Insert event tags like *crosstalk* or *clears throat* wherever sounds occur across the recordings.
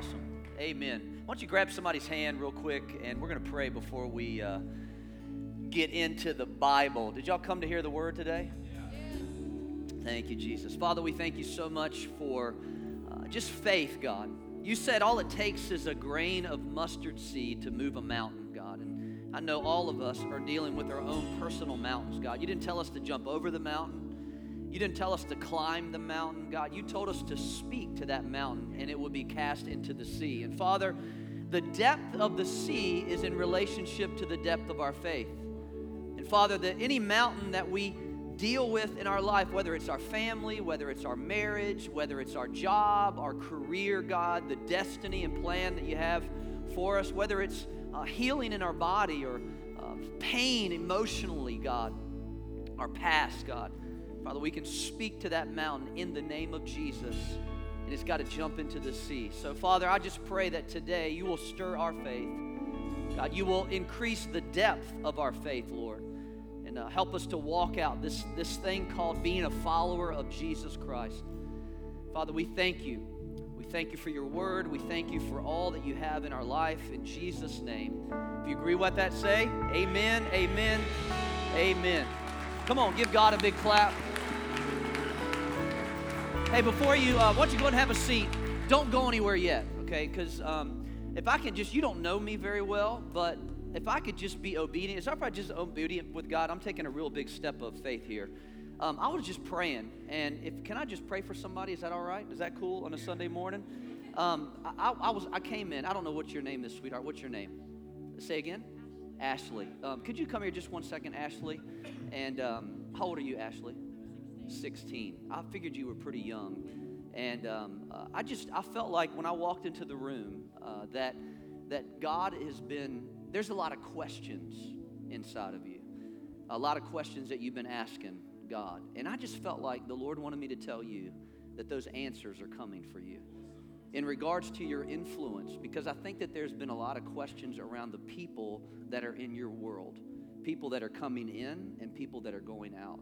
awesome. Amen. Why don't you grab somebody's hand real quick and we're going to pray before we uh, get into the Bible. Did y'all come to hear the word today? Thank you, Jesus. Father, we thank you so much for uh, just faith, God. You said all it takes is a grain of mustard seed to move a mountain, God. And I know all of us are dealing with our own personal mountains, God. You didn't tell us to jump over the mountain. You didn't tell us to climb the mountain, God. You told us to speak to that mountain and it would be cast into the sea. And Father, the depth of the sea is in relationship to the depth of our faith. And Father, that any mountain that we deal with in our life, whether it's our family, whether it's our marriage, whether it's our job, our career, God, the destiny and plan that you have for us, whether it's uh, healing in our body or uh, pain emotionally, God, our past, God. Father, we can speak to that mountain in the name of Jesus, and it's got to jump into the sea. So, Father, I just pray that today you will stir our faith. God, you will increase the depth of our faith, Lord, and uh, help us to walk out this, this thing called being a follower of Jesus Christ. Father, we thank you. We thank you for your word. We thank you for all that you have in our life. In Jesus' name. If you agree with that, say amen, amen, amen. Come on, give God a big clap. Hey, before you, uh, why don't you go and have a seat? Don't go anywhere yet, okay? Because um, if I can just, you don't know me very well, but if I could just be obedient, if I probably just obedient with God, I'm taking a real big step of faith here. Um, I was just praying, and if can I just pray for somebody? Is that all right? Is that cool on a Sunday morning? Um, I, I, was, I came in. I don't know what your name is, sweetheart. What's your name? Say again. Ashley. Um, could you come here just one second, Ashley? And um, how old are you, Ashley? 16. I figured you were pretty young. And um, uh, I just, I felt like when I walked into the room uh, that, that God has been, there's a lot of questions inside of you. A lot of questions that you've been asking God. And I just felt like the Lord wanted me to tell you that those answers are coming for you. In regards to your influence, because I think that there's been a lot of questions around the people that are in your world, people that are coming in and people that are going out.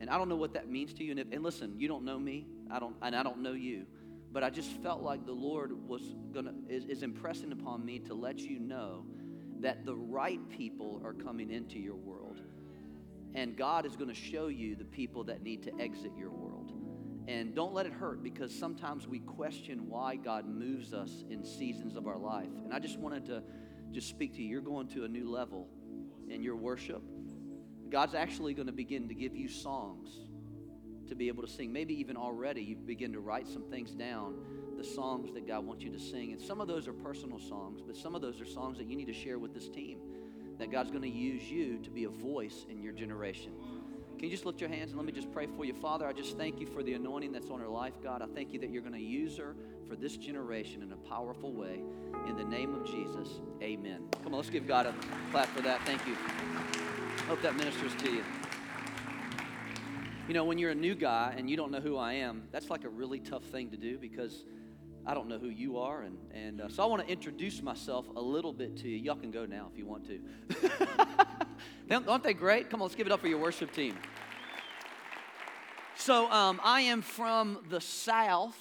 And I don't know what that means to you. And, if, and listen, you don't know me, I don't, and I don't know you. But I just felt like the Lord was gonna is, is impressing upon me to let you know that the right people are coming into your world. And God is going to show you the people that need to exit your world. And don't let it hurt because sometimes we question why God moves us in seasons of our life. And I just wanted to just speak to you. You're going to a new level in your worship. God's actually going to begin to give you songs to be able to sing. Maybe even already you begin to write some things down, the songs that God wants you to sing. And some of those are personal songs, but some of those are songs that you need to share with this team. That God's going to use you to be a voice in your generation. Can you just lift your hands and let me just pray for you? Father, I just thank you for the anointing that's on her life, God. I thank you that you're going to use her for this generation in a powerful way. In the name of Jesus, amen. Come on, let's give God a clap for that. Thank you. Hope that ministers to you. You know, when you're a new guy and you don't know who I am, that's like a really tough thing to do because I don't know who you are. And, and uh, so I want to introduce myself a little bit to you. Y'all can go now if you want to. *laughs* Aren't they great? Come on, let's give it up for your worship team. So um, I am from the South.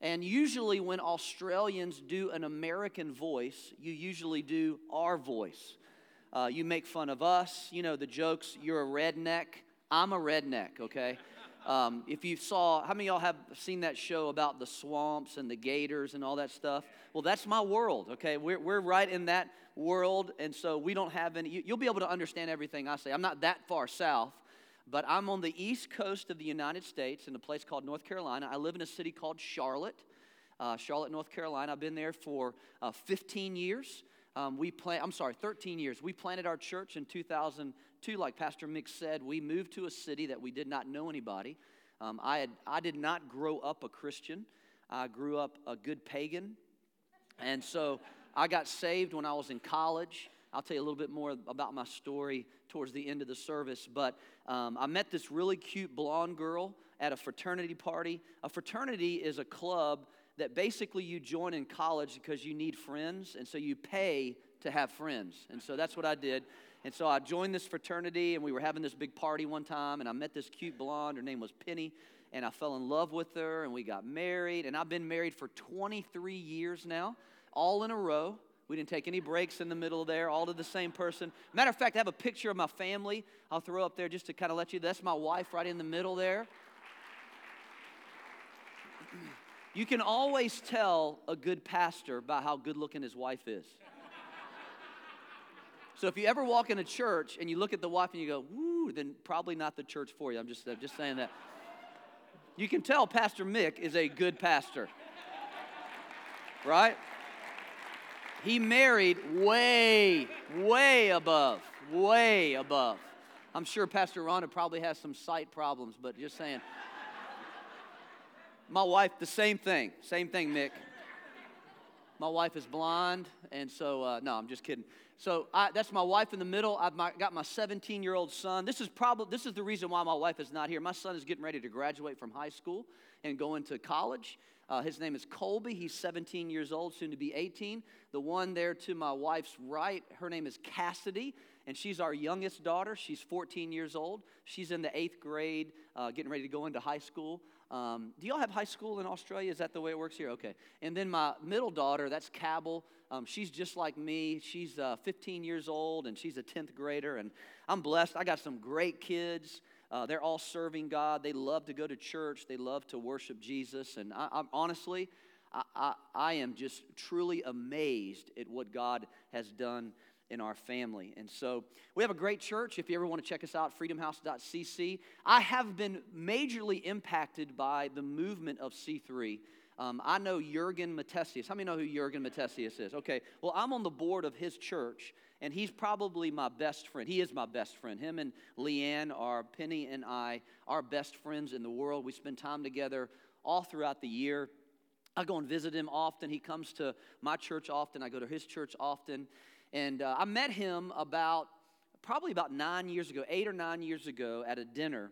And usually, when Australians do an American voice, you usually do our voice. Uh, you make fun of us. You know, the jokes, you're a redneck. I'm a redneck, okay? Um, if you saw, how many y'all have seen that show about the swamps and the gators and all that stuff? Well, that's my world, okay? We're, we're right in that world, and so we don't have any, you, you'll be able to understand everything I say. I'm not that far south, but I'm on the east coast of the United States in a place called North Carolina. I live in a city called Charlotte, uh, Charlotte, North Carolina. I've been there for uh, 15 years. Um, we plant, I'm sorry, 13 years. We planted our church in 2002, like Pastor Mick said. We moved to a city that we did not know anybody. Um, I, had, I did not grow up a Christian. I grew up a good pagan. And so I got saved when I was in college. I'll tell you a little bit more about my story towards the end of the service. But um, I met this really cute blonde girl at a fraternity party. A fraternity is a club that basically you join in college because you need friends, and so you pay to have friends. And so that's what I did. And so I joined this fraternity, and we were having this big party one time, and I met this cute blonde. Her name was Penny, and I fell in love with her, and we got married. And I've been married for 23 years now, all in a row. We didn't take any breaks in the middle there, all to the same person. Matter of fact, I have a picture of my family I'll throw up there just to kind of let you. That's my wife right in the middle there. *clears throat* You can always tell a good pastor by how good looking his wife is. So if you ever walk in a church and you look at the wife and you go, woo, then probably not the church for you. I'm just, I'm just saying that. You can tell Pastor Mick is a good pastor. Right? He married way, way above, way above. I'm sure Pastor Rhonda probably has some sight problems, but just saying. My wife, the same thing. Same thing, Mick. My wife is blonde, and so, uh, no, I'm just kidding. So I, that's my wife in the middle. I've my, got my 17 year old son. This is probably this is the reason why my wife is not here. My son is getting ready to graduate from high school and go into college. Uh, his name is Colby. He's 17 years old, soon to be 18. The one there to my wife's right, her name is Cassidy, and she's our youngest daughter. She's 14 years old. She's in the eighth grade, uh, getting ready to go into high school. Um, do y'all have high school in Australia? Is that the way it works here? Okay. And then my middle daughter, that's Cabell. Um, she's just like me. She's uh, 15 years old and she's a 10th grader. And I'm blessed. I got some great kids. Uh, they're all serving God. They love to go to church. They love to worship Jesus. And I, I'm honestly, I, I, I am just truly amazed at what God has done in our family. And so we have a great church. If you ever want to check us out, freedomhouse.cc. I have been majorly impacted by the movement of C3 um, I know Jurgen Matthesius. How many know who Jurgen Matthesius is? Okay, well, I'm on the board of his church, and he's probably my best friend. He is my best friend. Him and Leanne are, Penny and I, our best friends in the world. We spend time together all throughout the year. I go and visit him often. He comes to my church often. I go to his church often. And uh, I met him about, probably about nine years ago, eight or nine years ago at a dinner.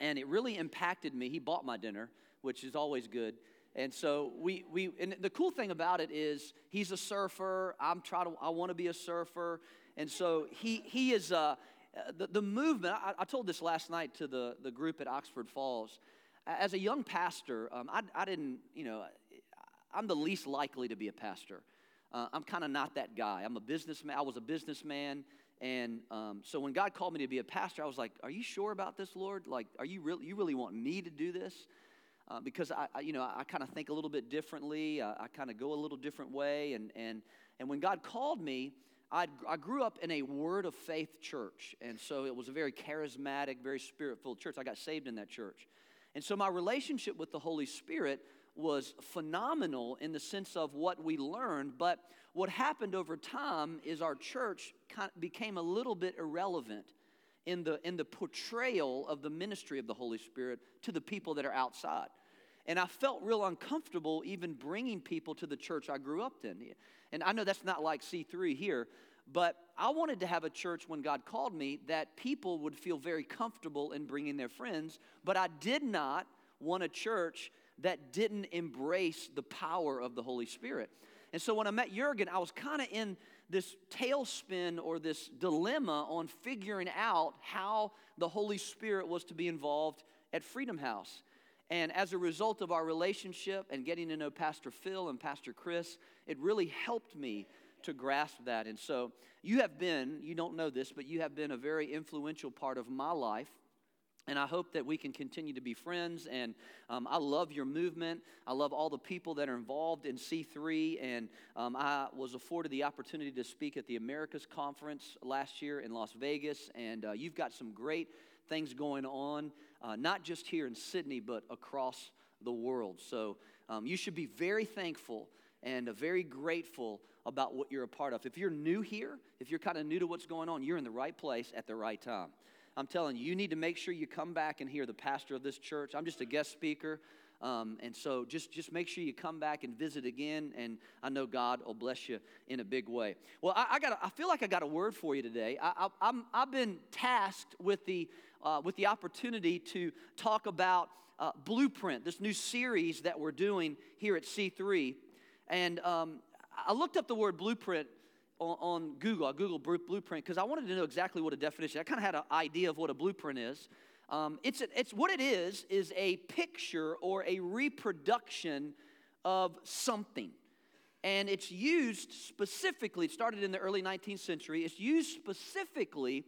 And it really impacted me. He bought my dinner, which is always good. And so we, we and the cool thing about it is he's a surfer. I'm trying to, I want to be a surfer. And so he, he is, uh, the, the movement, I, I told this last night to the, the group at Oxford Falls. As a young pastor, um, I, I didn't, you know, I'm the least likely to be a pastor. Uh, I'm kind of not that guy. I'm a businessman. I was a businessman. And um, so when God called me to be a pastor, I was like, Are you sure about this, Lord? Like, are you really, you really want me to do this? Uh, because I, I, you know, I kind of think a little bit differently. I, I kind of go a little different way. And, and, and when God called me, I'd, i grew up in a word of faith church. And so it was a very charismatic, very spirit filled church. I got saved in that church. And so my relationship with the Holy Spirit was phenomenal in the sense of what we learned. But what happened over time is our church became a little bit irrelevant in the, in the portrayal of the ministry of the Holy Spirit to the people that are outside. And I felt real uncomfortable even bringing people to the church I grew up in. And I know that's not like C3 here, but I wanted to have a church when God called me that people would feel very comfortable in bringing their friends, but I did not want a church that didn't embrace the power of the Holy Spirit. And so when I met Jurgen, I was kind of in this tailspin or this dilemma on figuring out how the Holy Spirit was to be involved at Freedom House. And as a result of our relationship and getting to know Pastor Phil and Pastor Chris, it really helped me to grasp that. And so you have been, you don't know this, but you have been a very influential part of my life and I hope that we can continue to be friends. And um, I love your movement. I love all the people that are involved in C3. And um, I was afforded the opportunity to speak at the Americas Conference last year in Las Vegas. And uh, you've got some great things going on, uh, not just here in Sydney, but across the world. So um, you should be very thankful and uh, very grateful about what you're a part of. If you're new here, if you're kind of new to what's going on, you're in the right place at the right time. I'm telling you, you need to make sure you come back and hear the pastor of this church. I'm just a guest speaker. Um, and so just, just make sure you come back and visit again, and I know God will bless you in a big way. Well, I, I, got I feel like I got a word for you today. I, I, have been tasked with the, uh, with the opportunity to talk about uh, Blueprint, this new series that we're doing here at C3. And um, I looked up the word blueprint on, on Google. I Googled blueprint because I wanted to know exactly what a definition. I kind of had an idea of what a blueprint is. Um, it's, a, it's what it is is a picture or a reproduction of something. And it's used specifically, it started in the early 19th century, it's used specifically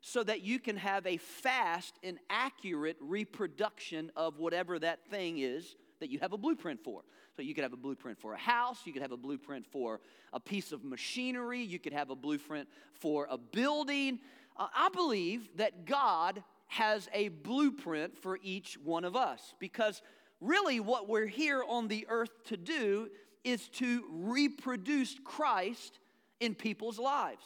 so that you can have a fast and accurate reproduction of whatever that thing is that you have a blueprint for. So you could have a blueprint for a house, you could have a blueprint for a piece of machinery, you could have a blueprint for a building. Uh, I believe that God has a blueprint for each one of us because really what we're here on the earth to do is to reproduce Christ in people's lives.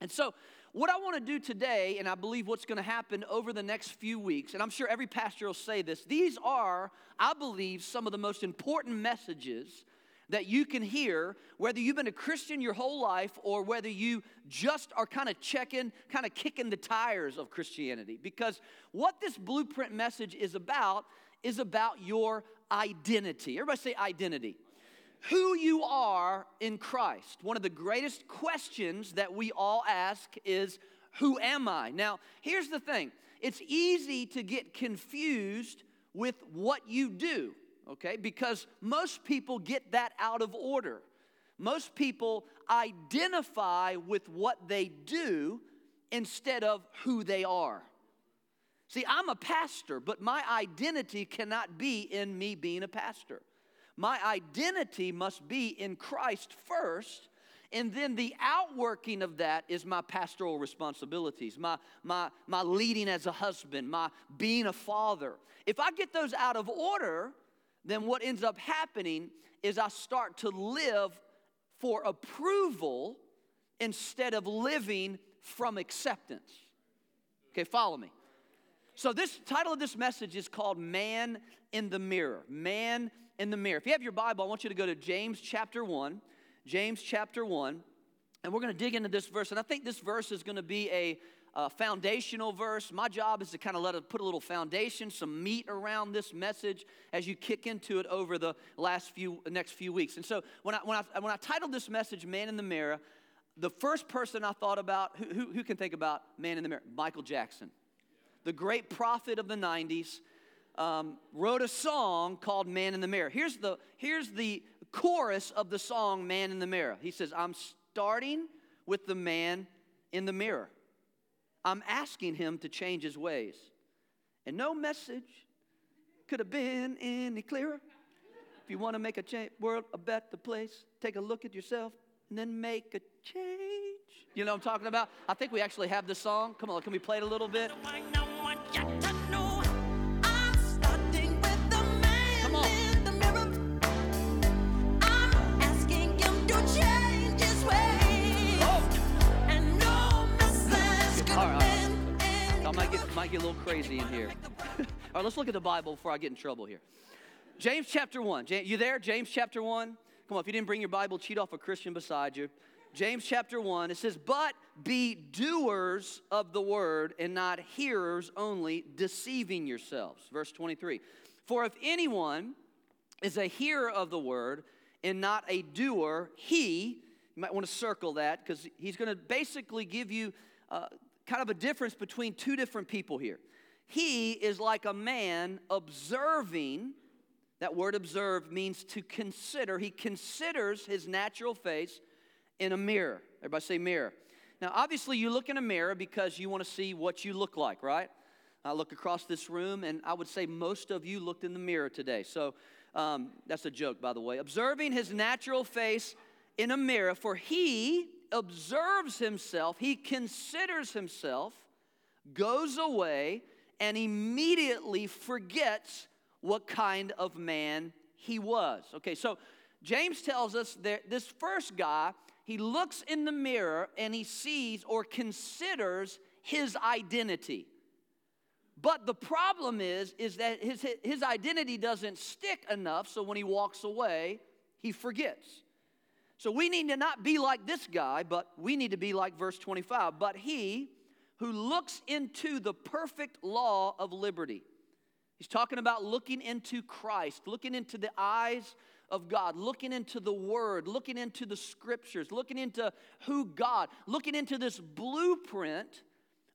And so what I want to do today, and I believe what's going to happen over the next few weeks, and I'm sure every pastor will say this, these are, I believe, some of the most important messages that you can hear, whether you've been a Christian your whole life or whether you just are kind of checking, kind of kicking the tires of Christianity. Because what this blueprint message is about is about your identity. Everybody say identity who you are in Christ. One of the greatest questions that we all ask is, Who am I? Now, here's the thing it's easy to get confused with what you do, okay? Because most people get that out of order. Most people identify with what they do instead of who they are. See, I'm a pastor, but my identity cannot be in me being a pastor. My identity must be in Christ first, and then the outworking of that is my pastoral responsibilities, my, my, my leading as a husband, my being a father. If I get those out of order, then what ends up happening is I start to live for approval instead of living from acceptance. Okay, follow me. So, this title of this message is called Man in the Mirror. Man in the mirror. If you have your Bible, I want you to go to James chapter 1. James chapter 1. And we're going to dig into this verse. And I think this verse is going to be a, a foundational verse. My job is to kind of let it put a little foundation, some meat around this message as you kick into it over the last few next few weeks. And so when I when I when I titled this message "Man in the Mirror," the first person I thought about who, who, who can think about man in the mirror? Michael Jackson, the great prophet of the '90s um, wrote a song called Man in the Mirror. Here's the, here's the chorus of the song Man in the Mirror. He says, I'm starting with the man in the mirror. I'm asking him to change his ways. And no message could have been any clearer. If you want to make a change, world a better place, take a look at yourself and then make a change. You know what I'm talking about? I think we actually have the song. Come on, can we play it a little bit? Little crazy in here. *laughs* All right, let's look at the Bible before I get in trouble here. James chapter 1. You there? James chapter 1? Come on, if you didn't bring your Bible, cheat off a Christian beside you. James chapter 1, it says, But be doers of the word and not hearers only, deceiving yourselves. Verse 23. For if anyone is a hearer of the word and not a doer, he, you might want to circle that because he's going to basically give you uh, kind of a difference between two different people here. He is like a man observing, that word observe means to consider. He considers his natural face in a mirror. Everybody say mirror. Now, obviously, you look in a mirror because you want to see what you look like, right? I look across this room, and I would say most of you looked in the mirror today. So um, that's a joke, by the way. Observing his natural face in a mirror, for he observes himself, he considers himself, goes away, and immediately forgets what kind of man he was. Okay, so James tells us that this first guy, he looks in the mirror and he sees or considers his identity. But the problem is, is that his, his identity doesn't stick enough, so when he walks away, he forgets. So we need to not be like this guy, but we need to be like verse 25. But he who looks into the perfect law of liberty. He's talking about looking into Christ, looking into the eyes of God, looking into the Word, looking into the Scriptures, looking into who God, looking into this blueprint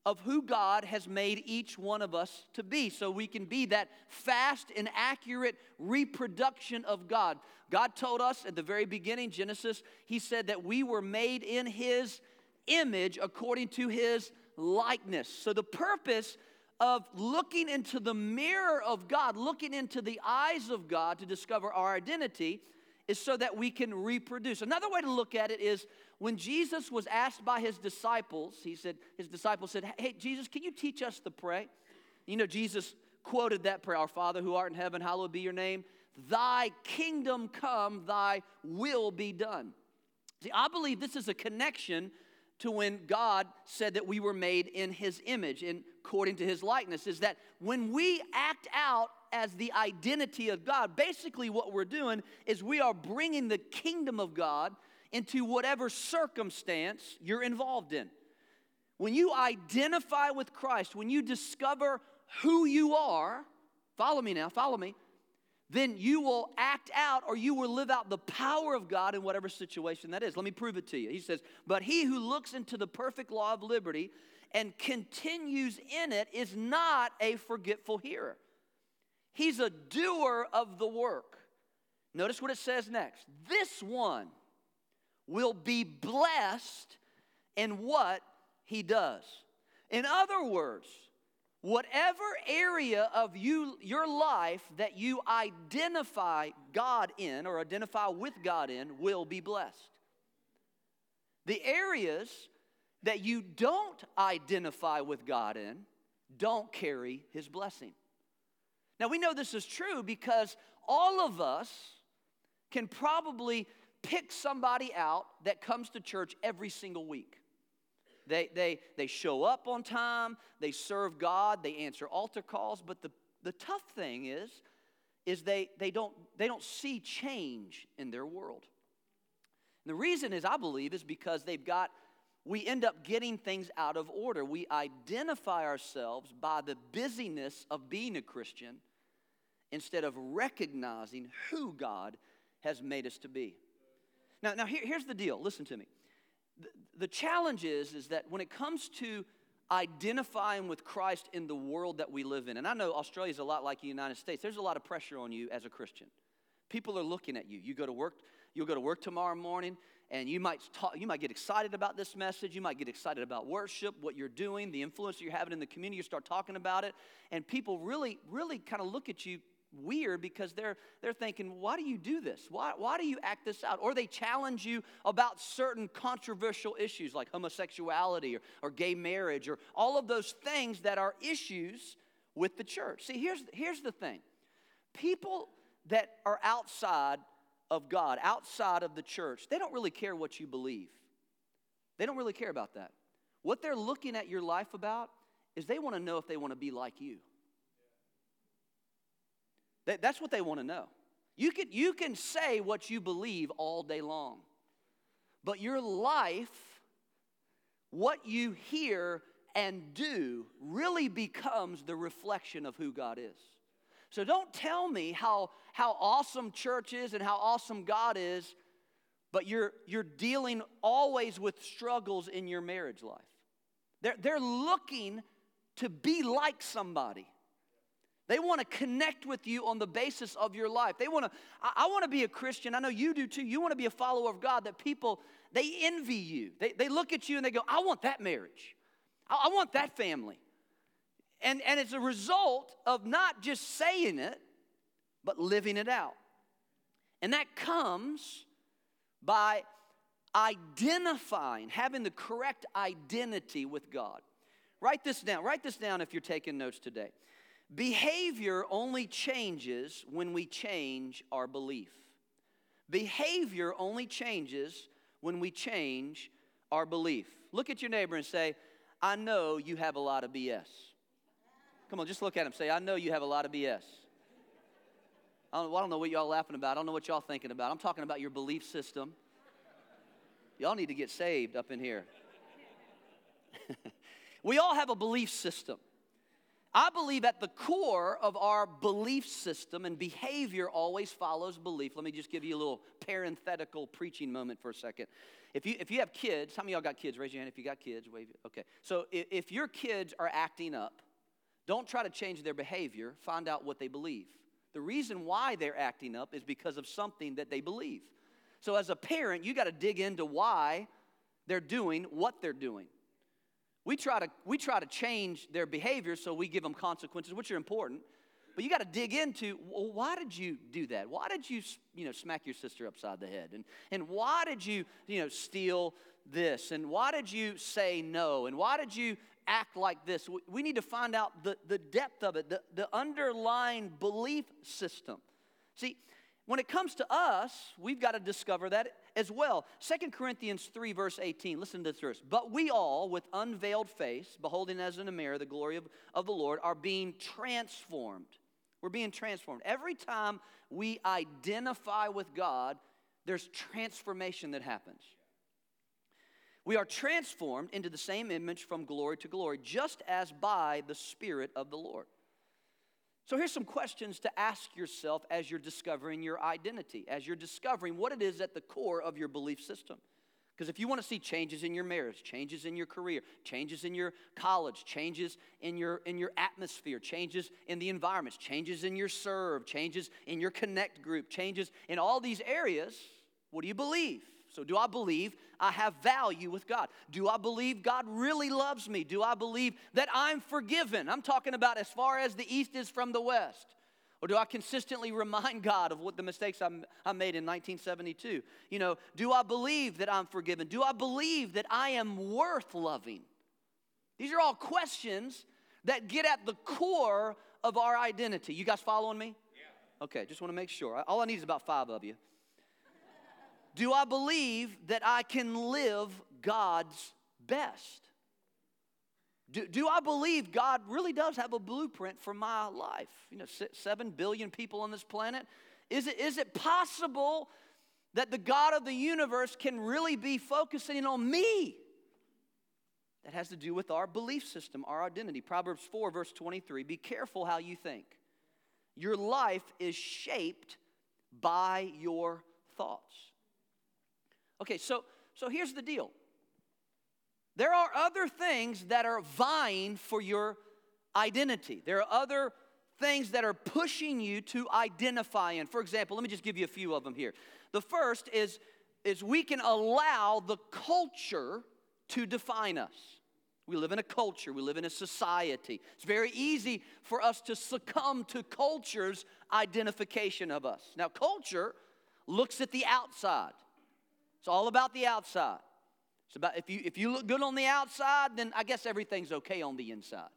of who God has made each one of us to be so we can be that fast and accurate reproduction of God. God told us at the very beginning, Genesis, He said that we were made in His image according to His likeness. So the purpose of looking into the mirror of God, looking into the eyes of God to discover our identity, is so that we can reproduce. Another way to look at it is when Jesus was asked by his disciples, he said, his disciples said, Hey, Jesus, can you teach us to pray? You know, Jesus quoted that prayer Our Father who art in heaven, hallowed be your name. Thy kingdom come, thy will be done. See, I believe this is a connection to when God said that we were made in his image and according to his likeness is that when we act out as the identity of God, basically what we're doing is we are bringing the kingdom of God into whatever circumstance you're involved in. When you identify with Christ, when you discover who you are, follow me now, follow me, then you will act out or you will live out the power of God in whatever situation that is. Let me prove it to you. He says, But he who looks into the perfect law of liberty and continues in it is not a forgetful hearer. He's a doer of the work. Notice what it says next. This one will be blessed in what he does. In other words, whatever area of you your life that you identify God in or identify with God in will be blessed. The areas that you don't identify with God in don't carry his blessing. Now we know this is true because all of us can probably pick somebody out that comes to church every single week. They, they, they show up on time, they serve God, they answer altar calls, but the, the tough thing is, is they, they, don't, they don't see change in their world. And the reason is, I believe, is because they've got, we end up getting things out of order. We identify ourselves by the busyness of being a Christian instead of recognizing who God has made us to be. Now, now here, here's the deal. Listen to me the, the challenge is, is that when it comes to identifying with Christ in the world that we live in, and I know Australia is a lot like the United States, there's a lot of pressure on you as a Christian. People are looking at you. You go to work, you'll go to work tomorrow morning, and you might talk, you might get excited about this message, you might get excited about worship, what you're doing, the influence you're having in the community, you start talking about it, and people really, really kind of look at you weird because they're, they're thinking, why do you do this? Why, why do you act this out? Or they challenge you about certain controversial issues like homosexuality or, or gay marriage or all of those things that are issues with the church. See, here's, here's the thing people that are outside of God, outside of the church, they don't really care what you believe. They don't really care about that. What they're looking at your life about is they want to know if they want to be like you. That's what they want to know. You can, you can say what you believe all day long, but your life, what you hear and do, really becomes the reflection of who God is. So don't tell me how, how awesome church is and how awesome God is, but you're, you're dealing always with struggles in your marriage life. They're, they're looking to be like somebody. They want to connect with you on the basis of your life. They want to, I, I want to be a Christian. I know you do too. You want to be a follower of God that people, they envy you. They, they look at you and they go, I want that marriage. I, I want that family. And, and it's a result of not just saying it, but living it out. And that comes by identifying, having the correct identity with God. Write this down. Write this down if you're taking notes today. Behavior only changes when we change our belief. Behavior only changes when we change our belief. Look at your neighbor and say, I know you have a lot of BS. Come on, just look at him. Say, I know you have a lot of BS. I don't, I don't know what y'all laughing about. I don't know what y'all thinking about. I'm talking about your belief system. Y'all need to get saved up in here. *laughs* we all have a belief system. I believe at the core of our belief system and behavior always follows belief. Let me just give you a little parenthetical preaching moment for a second. If you, if you have kids, how many of y'all got kids? Raise your hand if you got kids. Wave. Okay. So if, if your kids are acting up, don't try to change their behavior. Find out what they believe. The reason why they're acting up is because of something that they believe. So as a parent, you got to dig into why they're doing what they're doing. We try to, we try to change their behavior so we give them consequences, which are important. But you got to dig into well, why did you do that? Why did you, you know, smack your sister upside the head? And, and why did you, you know, steal this? And why did you say no? And why did you act like this? We need to find out the, the depth of it, the, the underlying belief system. See, when it comes to us, we've got to discover that as well. Second Corinthians 3, verse 18, listen to this verse. But we all, with unveiled face, beholding as in a mirror the glory of, of the Lord, are being transformed. We're being transformed. Every time we identify with God, there's transformation that happens. We are transformed into the same image from glory to glory, just as by the Spirit of the Lord. So here's some questions to ask yourself as you're discovering your identity, as you're discovering what it is at the core of your belief system. Because if you want to see changes in your marriage, changes in your career, changes in your college, changes in your, in your atmosphere, changes in the environments, changes in your serve, changes in your connect group, changes in all these areas, what do you believe? So, do I believe I have value with God? Do I believe God really loves me? Do I believe that I'm forgiven? I'm talking about as far as the east is from the west. Or do I consistently remind God of what the mistakes I made in 1972? You know, do I believe that I'm forgiven? Do I believe that I am worth loving? These are all questions that get at the core of our identity. You guys following me? Yeah. Okay, just want to make sure. All I need is about five of you. Do I believe that I can live God's best? Do, do I believe God really does have a blueprint for my life? You know, seven billion people on this planet. Is it, is it possible that the God of the universe can really be focusing on me? That has to do with our belief system, our identity. Proverbs 4, verse 23 Be careful how you think. Your life is shaped by your thoughts. Okay, so, so here's the deal there are other things that are vying for your identity. There are other things that are pushing you to identify in. For example, let me just give you a few of them here. The first is, is we can allow the culture to define us. We live in a culture, we live in a society. It's very easy for us to succumb to culture's identification of us. Now, culture looks at the outside. It's all about the outside. It's about if you if you look good on the outside, then I guess everything's okay on the inside.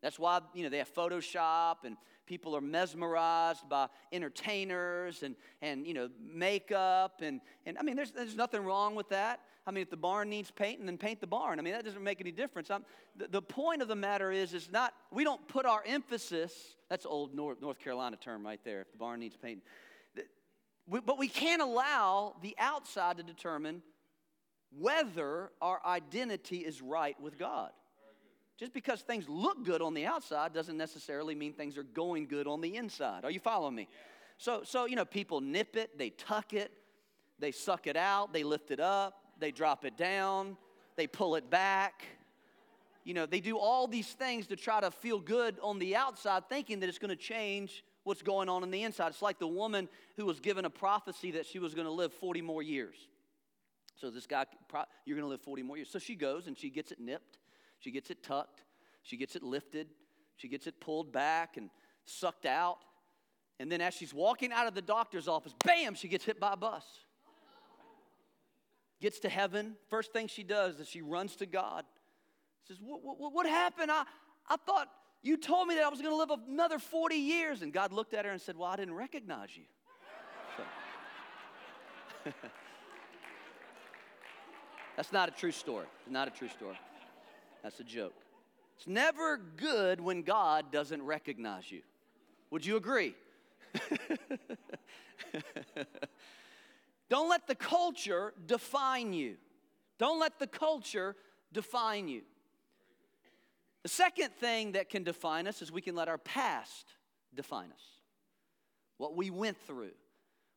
That's why you know they have Photoshop and people are mesmerized by entertainers and and you know makeup and and I mean there's there's nothing wrong with that. I mean if the barn needs painting, then paint the barn. I mean that doesn't make any difference. The, the point of the matter is is not we don't put our emphasis. That's old North North Carolina term right there. If the barn needs painting, but we can't allow the outside to determine whether our identity is right with God. Just because things look good on the outside doesn't necessarily mean things are going good on the inside. Are you following me? So, so you know, people nip it, they tuck it, they suck it out, they lift it up, they drop it down, they pull it back. You know, they do all these things to try to feel good on the outside, thinking that it's going to change what's going on in the inside. It's like the woman who was given a prophecy that she was going to live 40 more years. So this guy, you're going to live 40 more years. So she goes and she gets it nipped, she gets it tucked, she gets it lifted, she gets it pulled back and sucked out. And then as she's walking out of the doctor's office, bam, she gets hit by a bus. Gets to heaven. First thing she does is she runs to God. Says, What, what, what happened? I, I thought you told me that I was going to live another 40 years. And God looked at her and said, Well, I didn't recognize you. So. *laughs* That's not a true story. It's not a true story. That's a joke. It's never good when God doesn't recognize you. Would you agree? *laughs* Don't let the culture define you. Don't let the culture define you. The second thing that can define us is we can let our past define us. What we went through,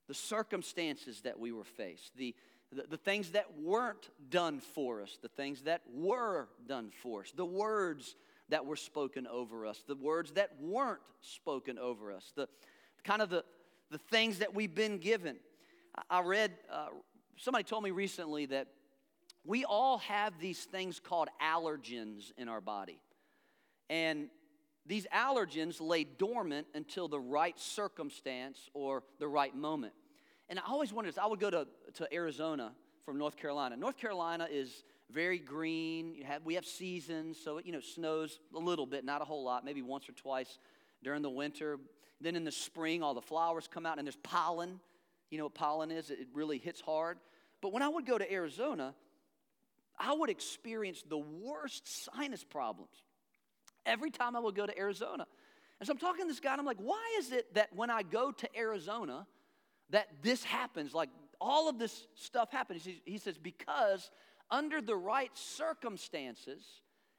the circumstances that we were faced, the, the, the, things that weren't done for us, the things that were done for us, the words that were spoken over us, the words that weren't spoken over us, the kind of the, the things that we've been given. I, read, uh, somebody told me recently that we all have these things called allergens in our body. And these allergens lay dormant until the right circumstance or the right moment. And I always wondered, I would go to, to Arizona from North Carolina. North Carolina is very green. Have, we have seasons, so it you know snows a little bit, not a whole lot, maybe once or twice during the winter. Then in the spring, all the flowers come out, and there's pollen. You know what pollen is? It really hits hard. But when I would go to Arizona, I would experience the worst sinus problems every time I would go to Arizona. And so I'm talking to this guy, and I'm like, why is it that when I go to Arizona, that this happens? Like all of this stuff happens. He says, because under the right circumstances,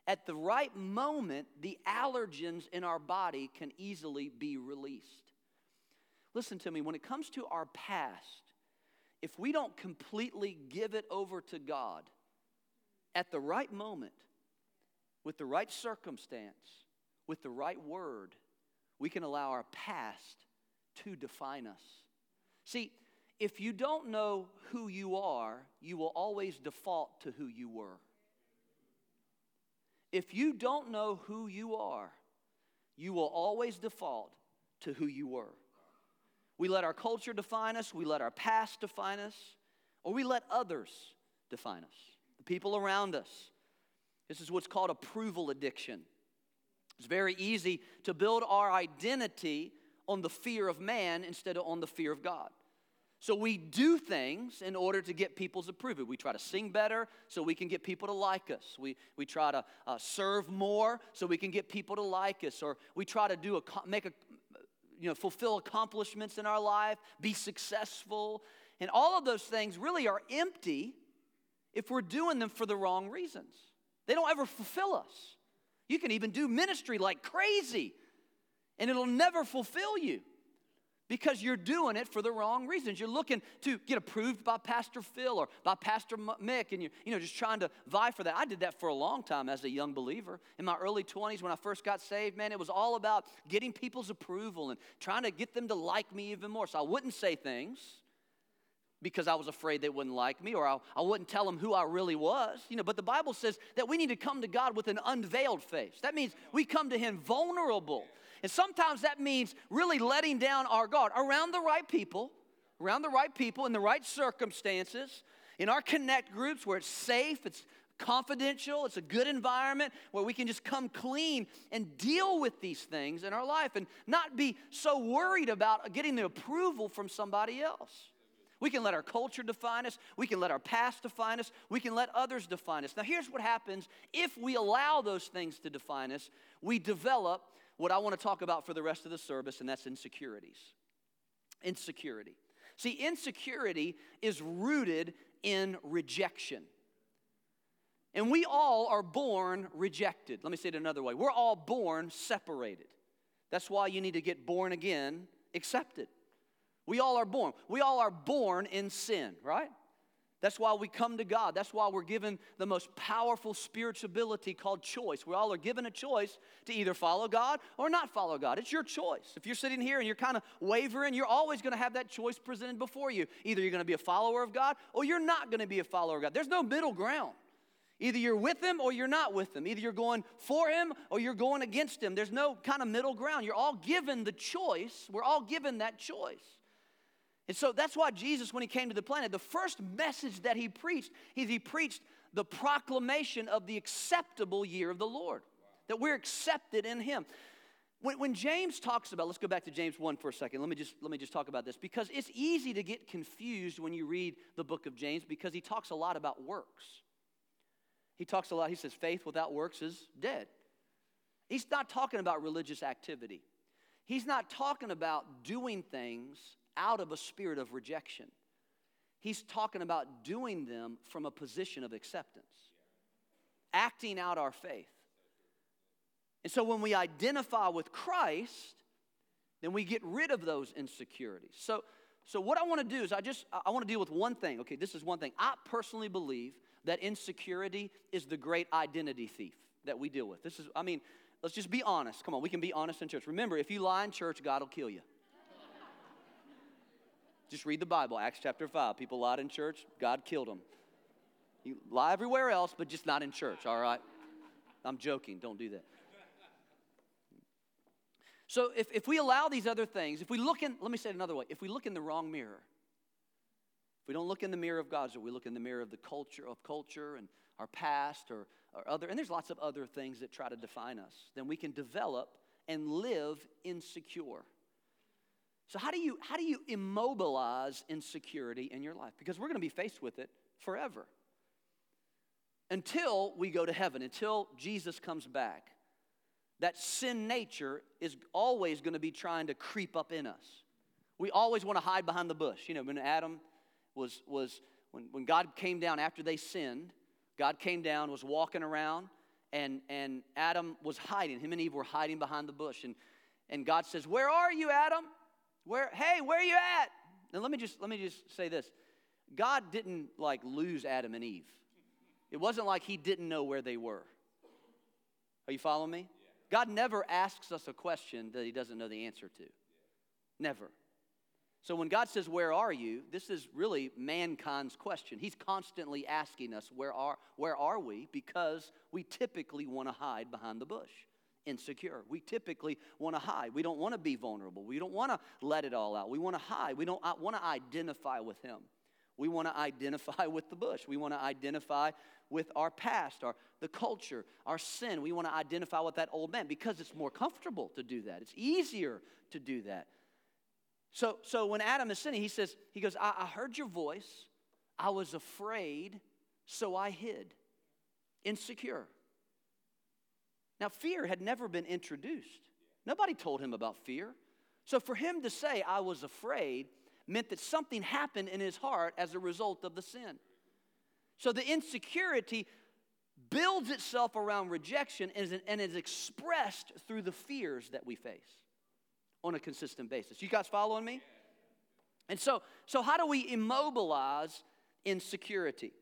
at the right moment, the allergens in our body can easily be released. Listen to me, when it comes to our past, if we don't completely give it over to God at the right moment, with the right circumstance, with the right word, we can allow our past to define us. See, if you don't know who you are, you will always default to who you were. If you don't know who you are, you will always default to who you were. We let our culture define us, we let our past define us, or we let others define us, the people around us. This is what's called approval addiction. It's very easy to build our identity on the fear of man instead of on the fear of God. So we do things in order to get people's approval. We try to sing better so we can get people to like us. We, we try to uh, serve more so we can get people to like us. Or we try to do a, make a, you know, fulfill accomplishments in our life, be successful. And all of those things really are empty if we're doing them for the wrong reasons. They don't ever fulfill us. You can even do ministry like crazy, and it'll never fulfill you because you're doing it for the wrong reasons. You're looking to get approved by Pastor Phil or by Pastor Mick, and you're you know, just trying to vie for that. I did that for a long time as a young believer. In my early 20s, when I first got saved, man, it was all about getting people's approval and trying to get them to like me even more. So I wouldn't say things because I was afraid they wouldn't like me or I, I wouldn't tell them who I really was. You know, but the Bible says that we need to come to God with an unveiled face. That means we come to Him vulnerable. And sometimes that means really letting down our guard around the right people, around the right people in the right circumstances, in our connect groups where it's safe, it's confidential, it's a good environment where we can just come clean and deal with these things in our life and not be so worried about getting the approval from somebody else. We can let our culture define us. We can let our past define us. We can let others define us. Now, here's what happens if we allow those things to define us we develop what I want to talk about for the rest of the service, and that's insecurities. Insecurity. See, insecurity is rooted in rejection. And we all are born rejected. Let me say it another way. We're all born separated. That's why you need to get born again, accepted. We all are born. We all are born in sin, right? That's why we come to God. That's why we're given the most powerful spiritual ability called choice. We all are given a choice to either follow God or not follow God. It's your choice. If you're sitting here and you're kind of wavering, you're always going to have that choice presented before you. Either you're going to be a follower of God or you're not going to be a follower of God. There's no middle ground. Either you're with him or you're not with him. Either you're going for him or you're going against him. There's no kind of middle ground. You're all given the choice. We're all given that choice. And so that's why Jesus, when he came to the planet, the first message that he preached is he preached the proclamation of the acceptable year of the Lord, that we're accepted in him. When, when, James talks about, let's go back to James 1 for a second. Let me, just, let me just talk about this because it's easy to get confused when you read the book of James because he talks a lot about works. He talks a lot, he says, faith without works is dead. He's not talking about religious activity. He's not talking about doing things out of a spirit of rejection. He's talking about doing them from a position of acceptance, acting out our faith. And so when we identify with Christ, then we get rid of those insecurities. So, so what I want to do is I just I want to deal with one thing. Okay, this is one thing. I personally believe that insecurity is the great identity thief that we deal with. This is, I mean, let's just be honest. Come on, we can be honest in church. Remember, if you lie in church, God will kill you. Just read the Bible, Acts chapter 5. People lied in church, God killed them. You lie everywhere else, but just not in church, all right? I'm joking, don't do that. So if, if we allow these other things, if we look in, let me say it another way, if we look in the wrong mirror, if we don't look in the mirror of God's, or we look in the mirror of the culture of culture and our past or, or other, and there's lots of other things that try to define us, then we can develop and live insecure. So how do you how do you immobilize insecurity in your life? Because we're going to be faced with it forever. Until we go to heaven, until Jesus comes back that sin nature is always going to be trying to creep up in us. We always want to hide behind the bush. You know, when Adam was, was when, when God came down after they sinned, God came down, was walking around, and, and Adam was hiding. Him and Eve were hiding behind the bush. And, and God says, Where are you, Adam? Where, hey, where are you at? And let me just let me just say this. God didn't like lose Adam and Eve. It wasn't like he didn't know where they were. Are you following me? God never asks us a question that He doesn't know the answer to. Never. So when God says, Where are you? this is really mankind's question. He's constantly asking us, Where are, where are we? Because we typically want to hide behind the bush, insecure. We typically want to hide. We don't want to be vulnerable. We don't want to let it all out. We want to hide. We don't want to identify with Him. We want to identify with the bush. We want to identify with our past, our the culture, our sin. We want to identify with that old man because it's more comfortable to do that. It's easier to do that. So, so when Adam is sinning, he says, he goes, I, I heard your voice. I was afraid, so I hid. Insecure. Now, fear had never been introduced. Nobody told him about fear. So for him to say, I was afraid, meant that something happened in his heart as a result of the sin. So the insecurity builds itself around rejection and is expressed through the fears that we face on a consistent basis. You guys following me? And so, so how do we immobilize insecurity?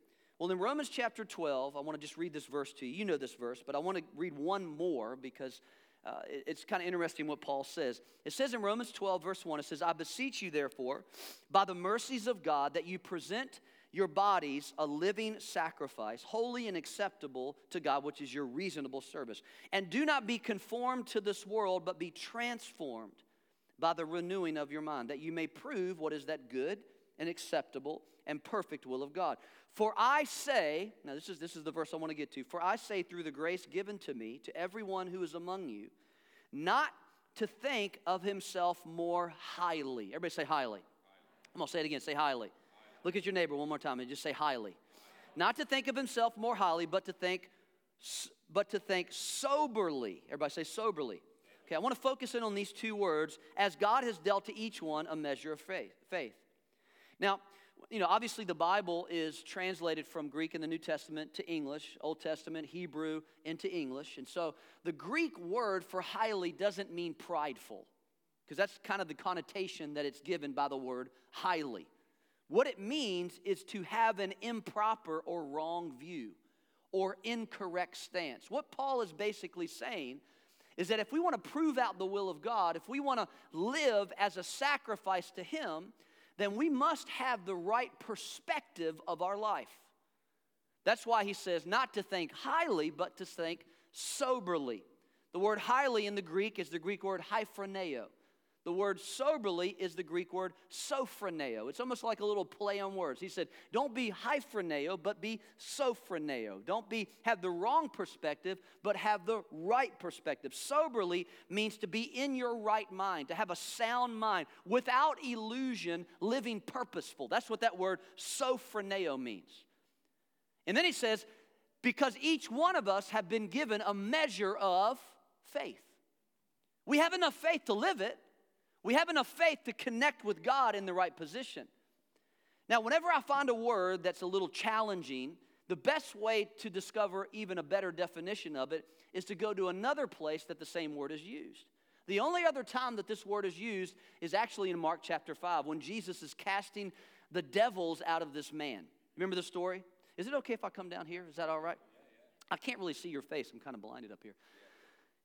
Well, in Romans chapter 12, I want to just read this verse to you. You know this verse, but I want to read one more because uh, it's kind of interesting what Paul says. It says in Romans 12, verse 1, it says, I beseech you, therefore, by the mercies of God, that you present your bodies a living sacrifice, holy and acceptable to God, which is your reasonable service. And do not be conformed to this world, but be transformed by the renewing of your mind, that you may prove what is that good and acceptable and perfect will of God. For I say, now this is, this is the verse I want to get to. For I say, through the grace given to me, to everyone who is among you, not to think of himself more highly. Everybody say highly. highly. I'm going to say it again. Say highly. Look at your neighbor one more time and just say highly. Not to think of himself more highly, but to think, but to think soberly. Everybody say soberly. Okay, I want to focus in on these two words as God has dealt to each one a measure of faith. faith. Now, you know, obviously the Bible is translated from Greek in the New Testament to English, Old Testament, Hebrew into English. And so the Greek word for highly doesn't mean prideful, because that's kind of the connotation that it's given by the word highly. What it means is to have an improper or wrong view or incorrect stance. What Paul is basically saying is that if we want to prove out the will of God, if we want to live as a sacrifice to Him, then we must have the right perspective of our life. That's why he says not to think highly, but to think soberly. The word highly in the Greek is the Greek word hyphroneo. The word soberly is the Greek word sophroneo. It's almost like a little play on words. He said, Don't be hyphroneo, but be sophroneo. Don't be have the wrong perspective, but have the right perspective. Soberly means to be in your right mind, to have a sound mind, without illusion, living purposeful. That's what that word sophroneo means. And then he says, Because each one of us have been given a measure of faith. We have enough faith to live it. We have enough faith to connect with God in the right position. Now, whenever I find a word that's a little challenging, the best way to discover even a better definition of it is to go to another place that the same word is used. The only other time that this word is used is actually in Mark chapter 5 when Jesus is casting the devils out of this man. Remember the story? Is it okay if I come down here? Is that all right? I can't really see your face. I'm kind of blinded up here.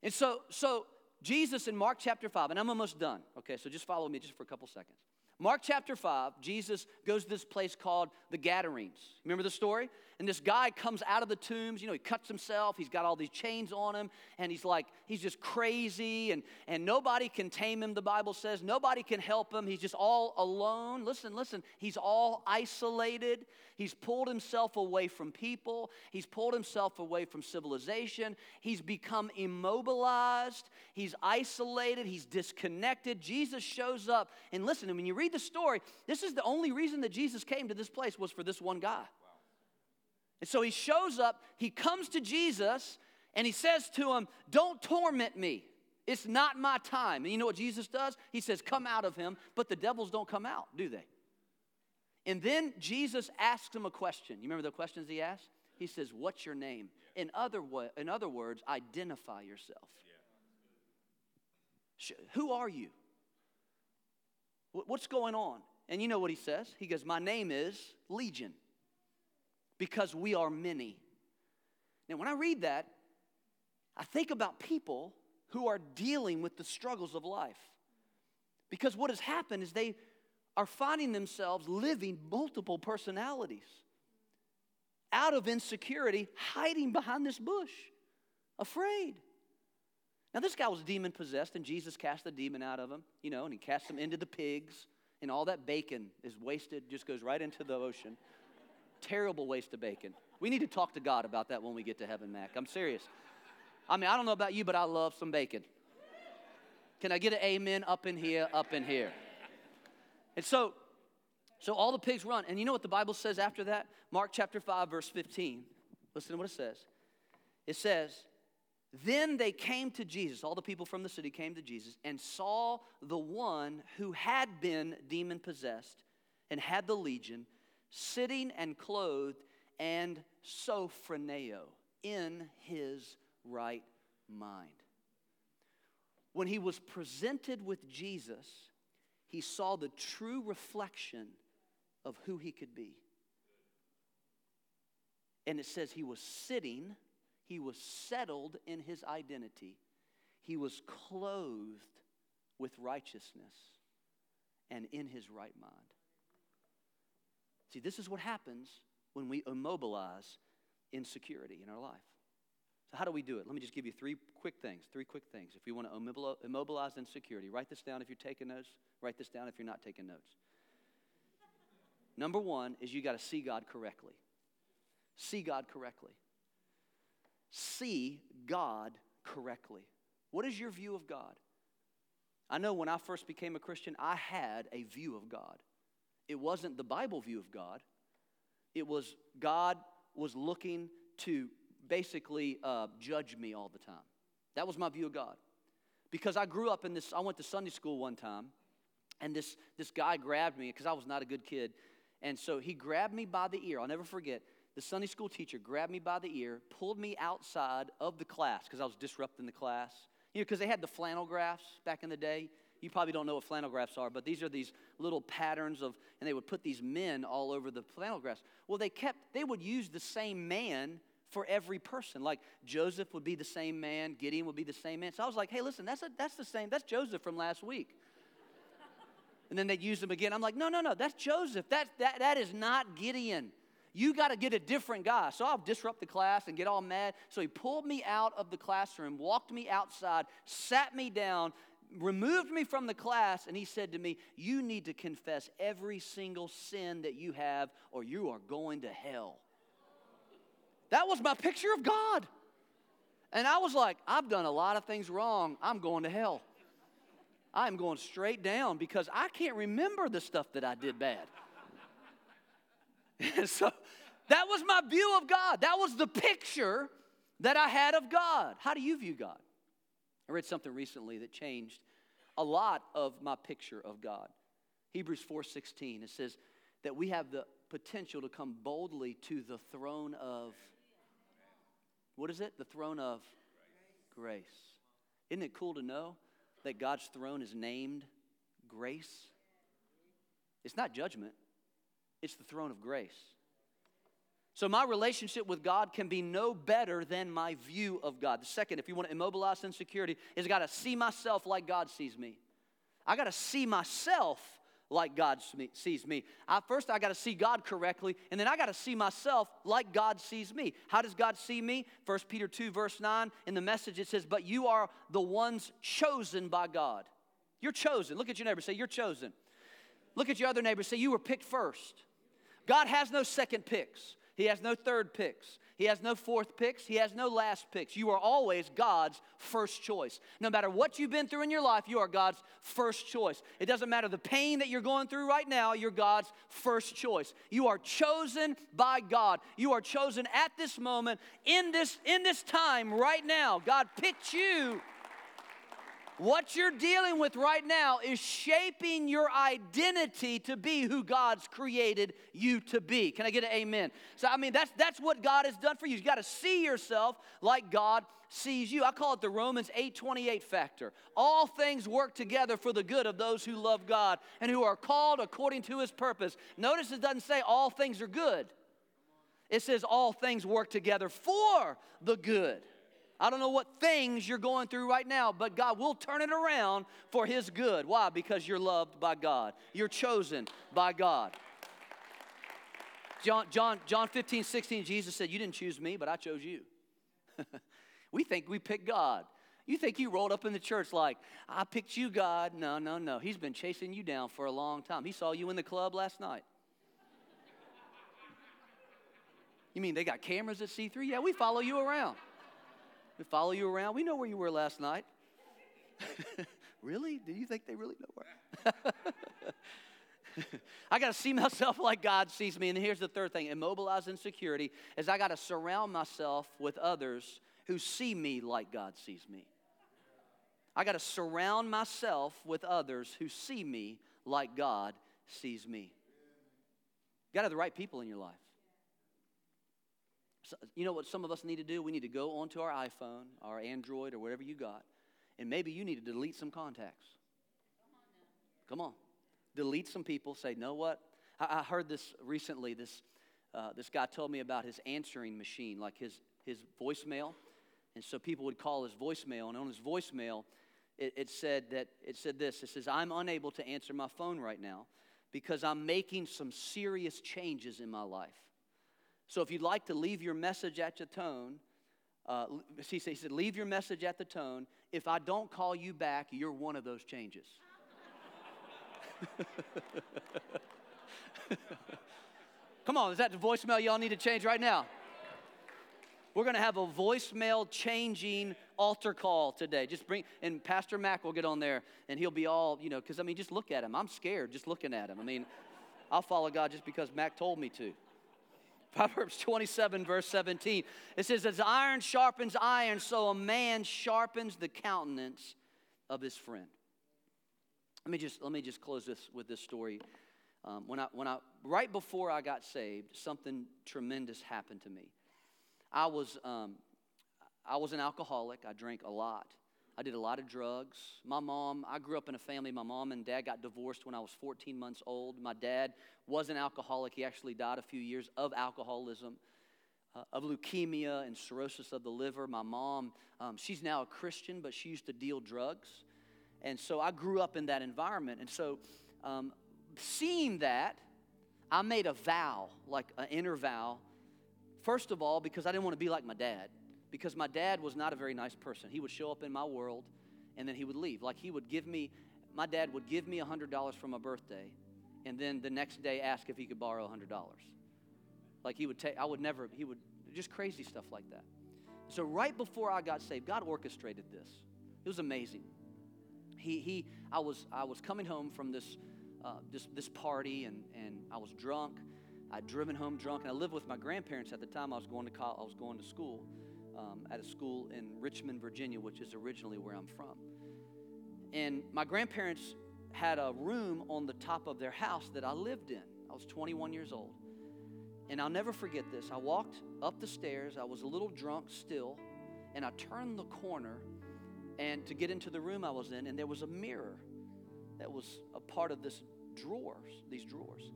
And so, so Jesus in Mark chapter 5, and I'm almost done. Okay, so just follow me just for a couple seconds. Mark chapter 5, Jesus goes to this place called the Gadarenes. Remember the story? And this guy comes out of the tombs, you know, he cuts himself, he's got all these chains on him, and he's like, he's just crazy, and, and nobody can tame him, the Bible says. Nobody can help him. He's just all alone. Listen, listen, he's all isolated. He's pulled himself away from people, he's pulled himself away from civilization. He's become immobilized, he's isolated, he's disconnected. Jesus shows up, and listen, when you read the story, this is the only reason that Jesus came to this place was for this one guy. And so he shows up, he comes to Jesus, and he says to him, Don't torment me. It's not my time. And you know what Jesus does? He says, Come out of him, but the devils don't come out, do they? And then Jesus asks him a question. You remember the questions he asked? He says, What's your name? In other, wo- in other words, identify yourself. Who are you? What's going on? And you know what he says? He goes, My name is Legion because we are many. Now, when I read that, I think about people who are dealing with the struggles of life. Because what has happened is they are finding themselves living multiple personalities out of insecurity, hiding behind this bush, afraid. Now, this guy was demon possessed, and Jesus cast the demon out of him, you know, and he cast him into the pigs, and all that bacon is wasted, just goes right into the ocean. Terrible waste of bacon. We need to talk to God about that when we get to heaven, Mac. I'm serious. I mean, I don't know about you, but I love some bacon. Can I get an amen up in here, up in here? And so, so all the pigs run. And you know what the Bible says after that? Mark chapter 5, verse 15. Listen to what it says. It says, Then they came to Jesus, all the people from the city came to Jesus, and saw the one who had been demon possessed and had the legion sitting and clothed and sophroneo in his right mind. When he was presented with Jesus, he saw the true reflection of who he could be. And it says he was sitting, he was settled in his identity, he was clothed with righteousness and in his right mind. See, this is what happens when we immobilize insecurity in our life. So, how do we do it? Let me just give you three quick things. Three quick things. If we want to immobilize insecurity, write this down if you're taking notes. Write this down if you're not taking notes. Number one is you got to see God correctly. See God correctly. See God correctly. What is your view of God? I know when I first became a Christian, I had a view of God. It wasn't the Bible view of God, it was God was looking to basically uh, judge me all the time. That was my view of God. Because I grew up in this, I went to Sunday school one time, and this, this guy grabbed me because I was not a good kid. And so he grabbed me by the ear. I'll never forget. The Sunday school teacher grabbed me by the ear, pulled me outside of the class because I was disrupting the class. You know, because they had the flannel graphs back in the day. You probably don't know what flannel graphs are, but these are these little patterns of, and they would put these men all over the flannel graphs. Well, they kept, they would use the same man for every person. Like Joseph would be the same man, Gideon would be the same man. So I was like, hey, listen, that's, a, that's the same, that's Joseph from last week. and then they'd use him again. I'm like, no, no, no, that's Joseph. That, that, that is not Gideon. You got to get a different guy. So I'll disrupt the class and get all mad. So he pulled me out of the classroom, walked me outside, sat me down, removed me from the class, and he said to me, You need to confess every single sin that you have, or you are going to hell. That was my picture of God. And I was like, I've done a lot of things wrong. I'm going to hell. I'm going straight down because I can't remember the stuff that I did bad. *laughs* So that was my view of God. That was the picture that I had of God. How do you view God? I read something recently that changed a lot of my picture of God. Hebrews 4:16 it says that we have the potential to come boldly to the throne of what is it? The throne of grace. Isn't it cool to know that God's throne is named grace? It's not judgment, it's the throne of grace. So, my relationship with God can be no better than my view of God. The second, if you want to immobilize insecurity, is I got to see myself like God sees me. I got to see myself like God sees me. I, first, I got to see God correctly, and then I got to see myself like God sees me. How does God see me? 1 Peter 2, verse 9, in the message it says, But you are the ones chosen by God. You're chosen. Look at your neighbor, say, You're chosen. Look at your other neighbor, say, You were picked first. God has no second picks. He has no third picks. He has no fourth picks. He has no last picks. You are always God's first choice. No matter what you've been through in your life, you are God's first choice. It doesn't matter the pain that you're going through right now, you're God's first choice. You are chosen by God. You are chosen at this moment, in this, in this time, right now. God picked you what you're dealing with right now is shaping your identity to be who God's created you to be. Can I get an amen? So, I mean, that's, that's what God has done for you. You got to see yourself like God sees you. I call it the Romans 8:28 factor. All things work together for the good of those who love God and who are called according to his purpose. Notice it doesn't say all things are good. It says all things work together for the good. I don't know what things you're going through right now, but God will turn it around for His good. Why? Because you're loved by God, you're chosen by God. John, John, John 15, 16, Jesus said, You didn't choose me, but I chose you. *laughs* we think we picked God. You think you rolled up in the church like, I picked you, God. No, no, no. He's been chasing you down for a long time. He saw you in the club last night. you mean they got cameras at C3? Yeah, we follow you around. We follow you around. We know where you were last night. *laughs* really? Do you think they really know where? *laughs* I got to see myself like God sees me. And here's the third thing immobilize insecurity is I got to surround myself with others who see me like God sees me. I got to surround myself with others who see me like God sees me. You got to have the right people in your life you know what some of us need to do? We need to go onto our iPhone, our Android, or whatever you got, and maybe you need to delete some contacts. Come on. Delete some people. Say, know what? I, I heard this recently. This, uh, this guy told me about his answering machine, like his, his voicemail. And so people would call his voicemail, and on his voicemail, it, it said that it said this. It says, I'm unable to answer my phone right now because I'm making some serious changes in my life. So if you'd like to leave your message at the tone, uh, he said, leave your message at the tone. If I don't call you back, you're one of those changes. *laughs* Come on, is that the voicemail y'all need to change right now? We're going to have a voicemail changing altar call today. Just bring, and Pastor Mac will get on there and he'll be all, you know, because I mean, just look at him. I'm scared just looking at him. I mean, I'll follow God just because Mac told me to. Proverbs 27, verse 17. It says, As iron sharpens iron, so a man sharpens the countenance of his friend. Let me just, let me just close this with this story. Um, when I, when I, right before I got saved, something tremendous happened to me. I was, um, I was an alcoholic. I drank a lot. I did a lot of drugs. My mom, I grew up in a family. My mom and dad got divorced when I was 14 months old. My dad was an alcoholic. He actually died a few years of alcoholism, uh, of leukemia and cirrhosis of the liver. My mom, um, she's now a Christian, but she used to deal drugs. And so I grew up in that environment. And so, um, seeing that, I made a vow, like an inner vow. First of all, because I didn't want to be like my dad because my dad was not a very nice person. He would show up in my world and then he would leave. Like he would give me, my dad would give me $100 for my birthday and then the next day ask if he could borrow $100. Like he would take, I would never, he would, just crazy stuff like that. So right before I got saved, God orchestrated this. It was amazing. He, he, I was, I was coming home from this, uh, this, this party and, and I was drunk. I'd driven home drunk and I lived with my grandparents at the time I was going to college, I was going to school um, at a school in Richmond, Virginia, which is originally where I'm from. And my grandparents had a room on the top of their house that I lived in. I was 21 years old. And I'll never forget this. I walked up the stairs, I was a little drunk still, and I turned the corner and to get into the room I was in, and there was a mirror that was a part of this drawers, these drawers.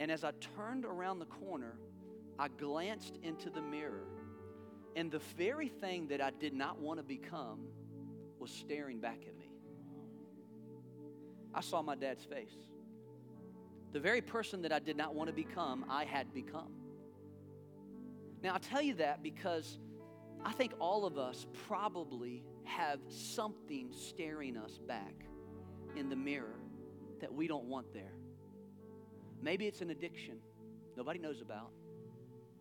And as I turned around the corner, I glanced into the mirror, and the very thing that I did not want to become was staring back at me. I saw my dad's face. The very person that I did not want to become, I had become. Now, I tell you that because I think all of us probably have something staring us back in the mirror that we don't want there. Maybe it's an addiction nobody knows about,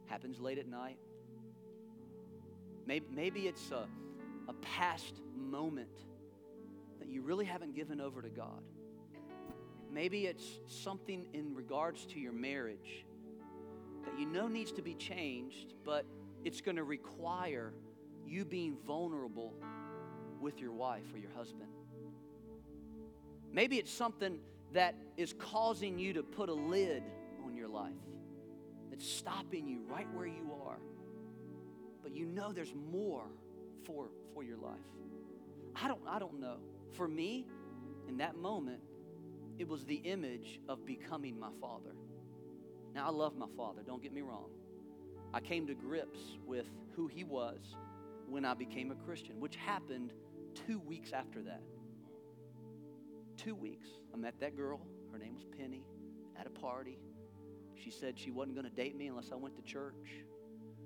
happens late at night. Maybe, maybe it's a, a past moment that you really haven't given over to God. Maybe it's something in regards to your marriage that you know needs to be changed, but it's going to require you being vulnerable with your wife or your husband. Maybe it's something that is causing you to put a lid on your life. that's stopping you right where you are. But you know there's more for, for your life. I don't, I don't know. For me, in that moment, it was the image of becoming my father. Now, I love my father, don't get me wrong. I came to grips with who he was when I became a Christian, which happened two weeks after that. Two weeks. I met that girl. Her name was Penny at a party. She said she wasn't going to date me unless I went to church.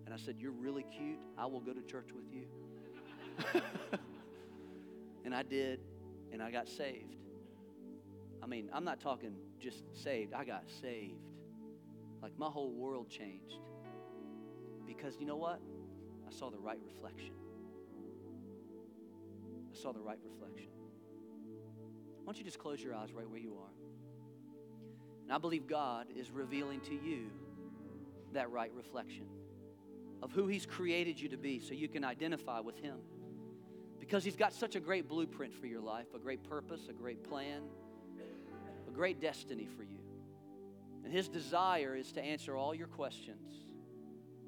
And I said, You're really cute. I will go to church with you. *laughs* and I did, and I got saved. I mean, I'm not talking just saved, I got saved. Like my whole world changed. Because you know what? I saw the right reflection. I saw the right reflection. Why don't you just close your eyes right where you are? And I believe God is revealing to you that right reflection of who He's created you to be so you can identify with Him. Because He's got such a great blueprint for your life, a great purpose, a great plan, a great destiny for you. And His desire is to answer all your questions.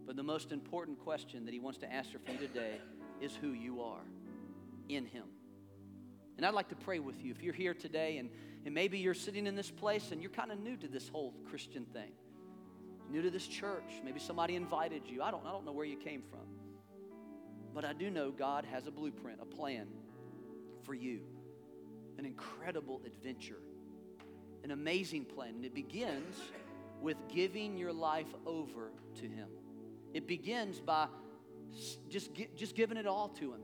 But the most important question that He wants to answer for you today is who you are in Him. And I'd like to pray with you. If you're here today and, and maybe you're sitting in this place and you're kind of new to this whole Christian thing, new to this church, maybe somebody invited you. I don't, I don't know where you came from. But I do know God has a blueprint, a plan for you, an incredible adventure, an amazing plan. And it begins with giving your life over to Him. It begins by just, just giving it all to Him.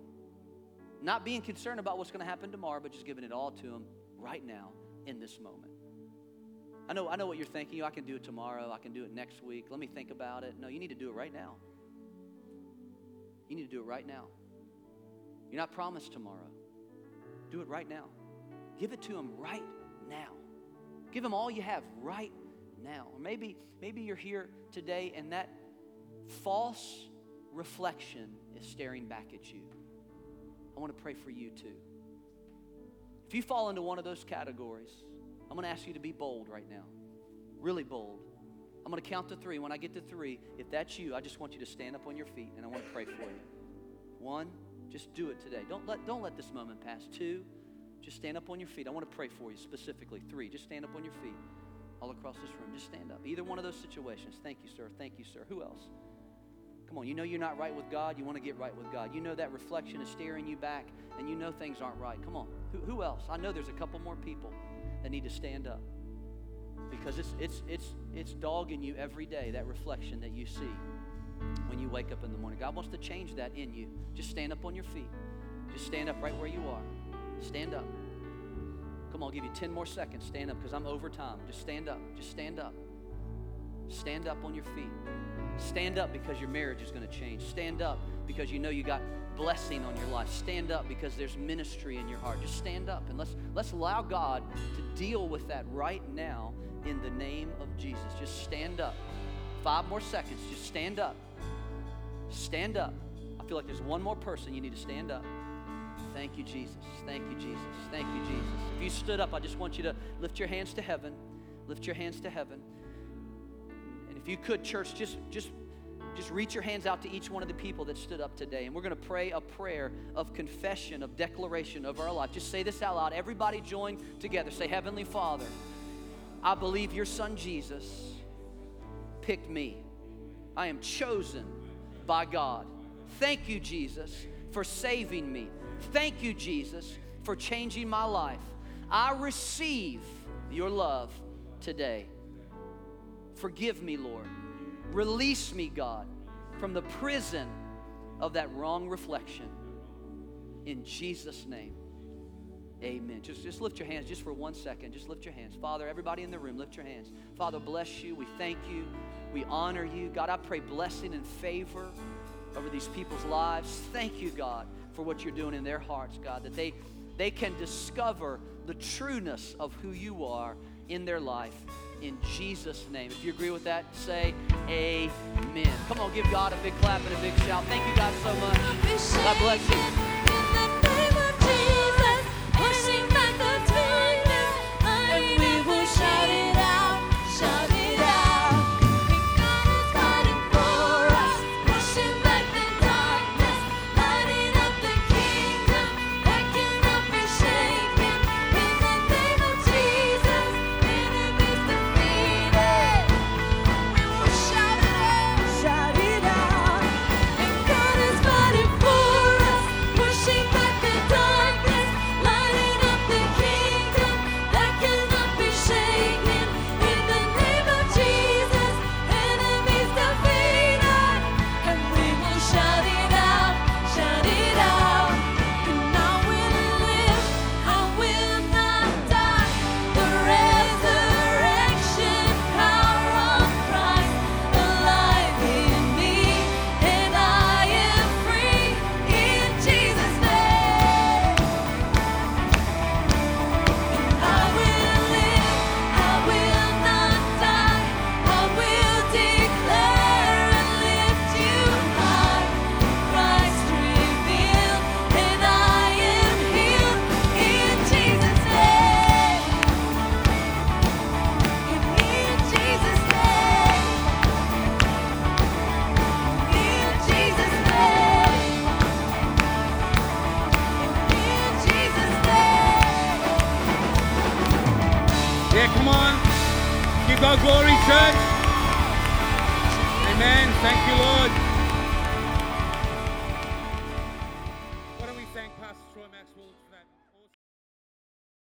Not being concerned about what's going to happen tomorrow, but just giving it all to Him right now in this moment. I know, I know what you're thinking. I can do it tomorrow. I can do it next week. Let me think about it. No, you need to do it right now. You need to do it right now. You're not promised tomorrow. Do it right now. Give it to Him right now. Give Him all you have right now. Or maybe, maybe you're here today and that false reflection is staring back at you. I want to pray for you too. If you fall into one of those categories, I'm going to ask you to be bold right now. Really bold. I'm going to count to three. When I get to three, if that's you, I just want you to stand up on your feet and I want to pray for you. One, just do it today. Don't let, don't let this moment pass. Two, just stand up on your feet. I want to pray for you specifically. Three, just stand up on your feet all across this room. Just stand up. Either one of those situations. Thank you, sir. Thank you, sir. Who else? Come on, you know you're not right with God. You want to get right with God. You know that reflection is staring you back, and you know things aren't right. Come on. Who, who else? I know there's a couple more people that need to stand up because it's, it's, it's, it's dogging you every day, that reflection that you see when you wake up in the morning. God wants to change that in you. Just stand up on your feet. Just stand up right where you are. Stand up. Come on, I'll give you 10 more seconds. Stand up because I'm over time. Just stand up. Just stand up. Stand up on your feet. Stand up because your marriage is going to change. Stand up because you know you got blessing on your life. Stand up because there's ministry in your heart. Just stand up and let's let's allow God to deal with that right now in the name of Jesus. Just stand up. 5 more seconds. Just stand up. Stand up. I feel like there's one more person you need to stand up. Thank you, Jesus. Thank you, Jesus. Thank you, Jesus. If you stood up, I just want you to lift your hands to heaven. Lift your hands to heaven And If you could, church, just just just reach your hands out to each one of the people that stood up today. And we're going to pray a prayer of confession, of declaration of our life. Just say this out loud. Everybody join together. Say, Heavenly Father, I believe your son Jesus picked me. I am chosen by God. Thank you, Jesus, for saving me. Thank you, Jesus, for changing my life. I receive your love today. Forgive me, Lord. Release me, God, from the prison of that wrong reflection. In Jesus' name, amen. Just, just lift your hands just for one second. Just lift your hands. Father, everybody in the room, lift your hands. Father, bless you. We thank you. We honor you. God, I pray blessing and favor over these people's lives. Thank you, God, for what you're doing in their hearts, God, that they, they can discover the trueness of who you are in their life in Jesus' name. If you agree with that, say amen. Come on, give God a big clap and a big shout. Thank you guys so much. God bless you. Shout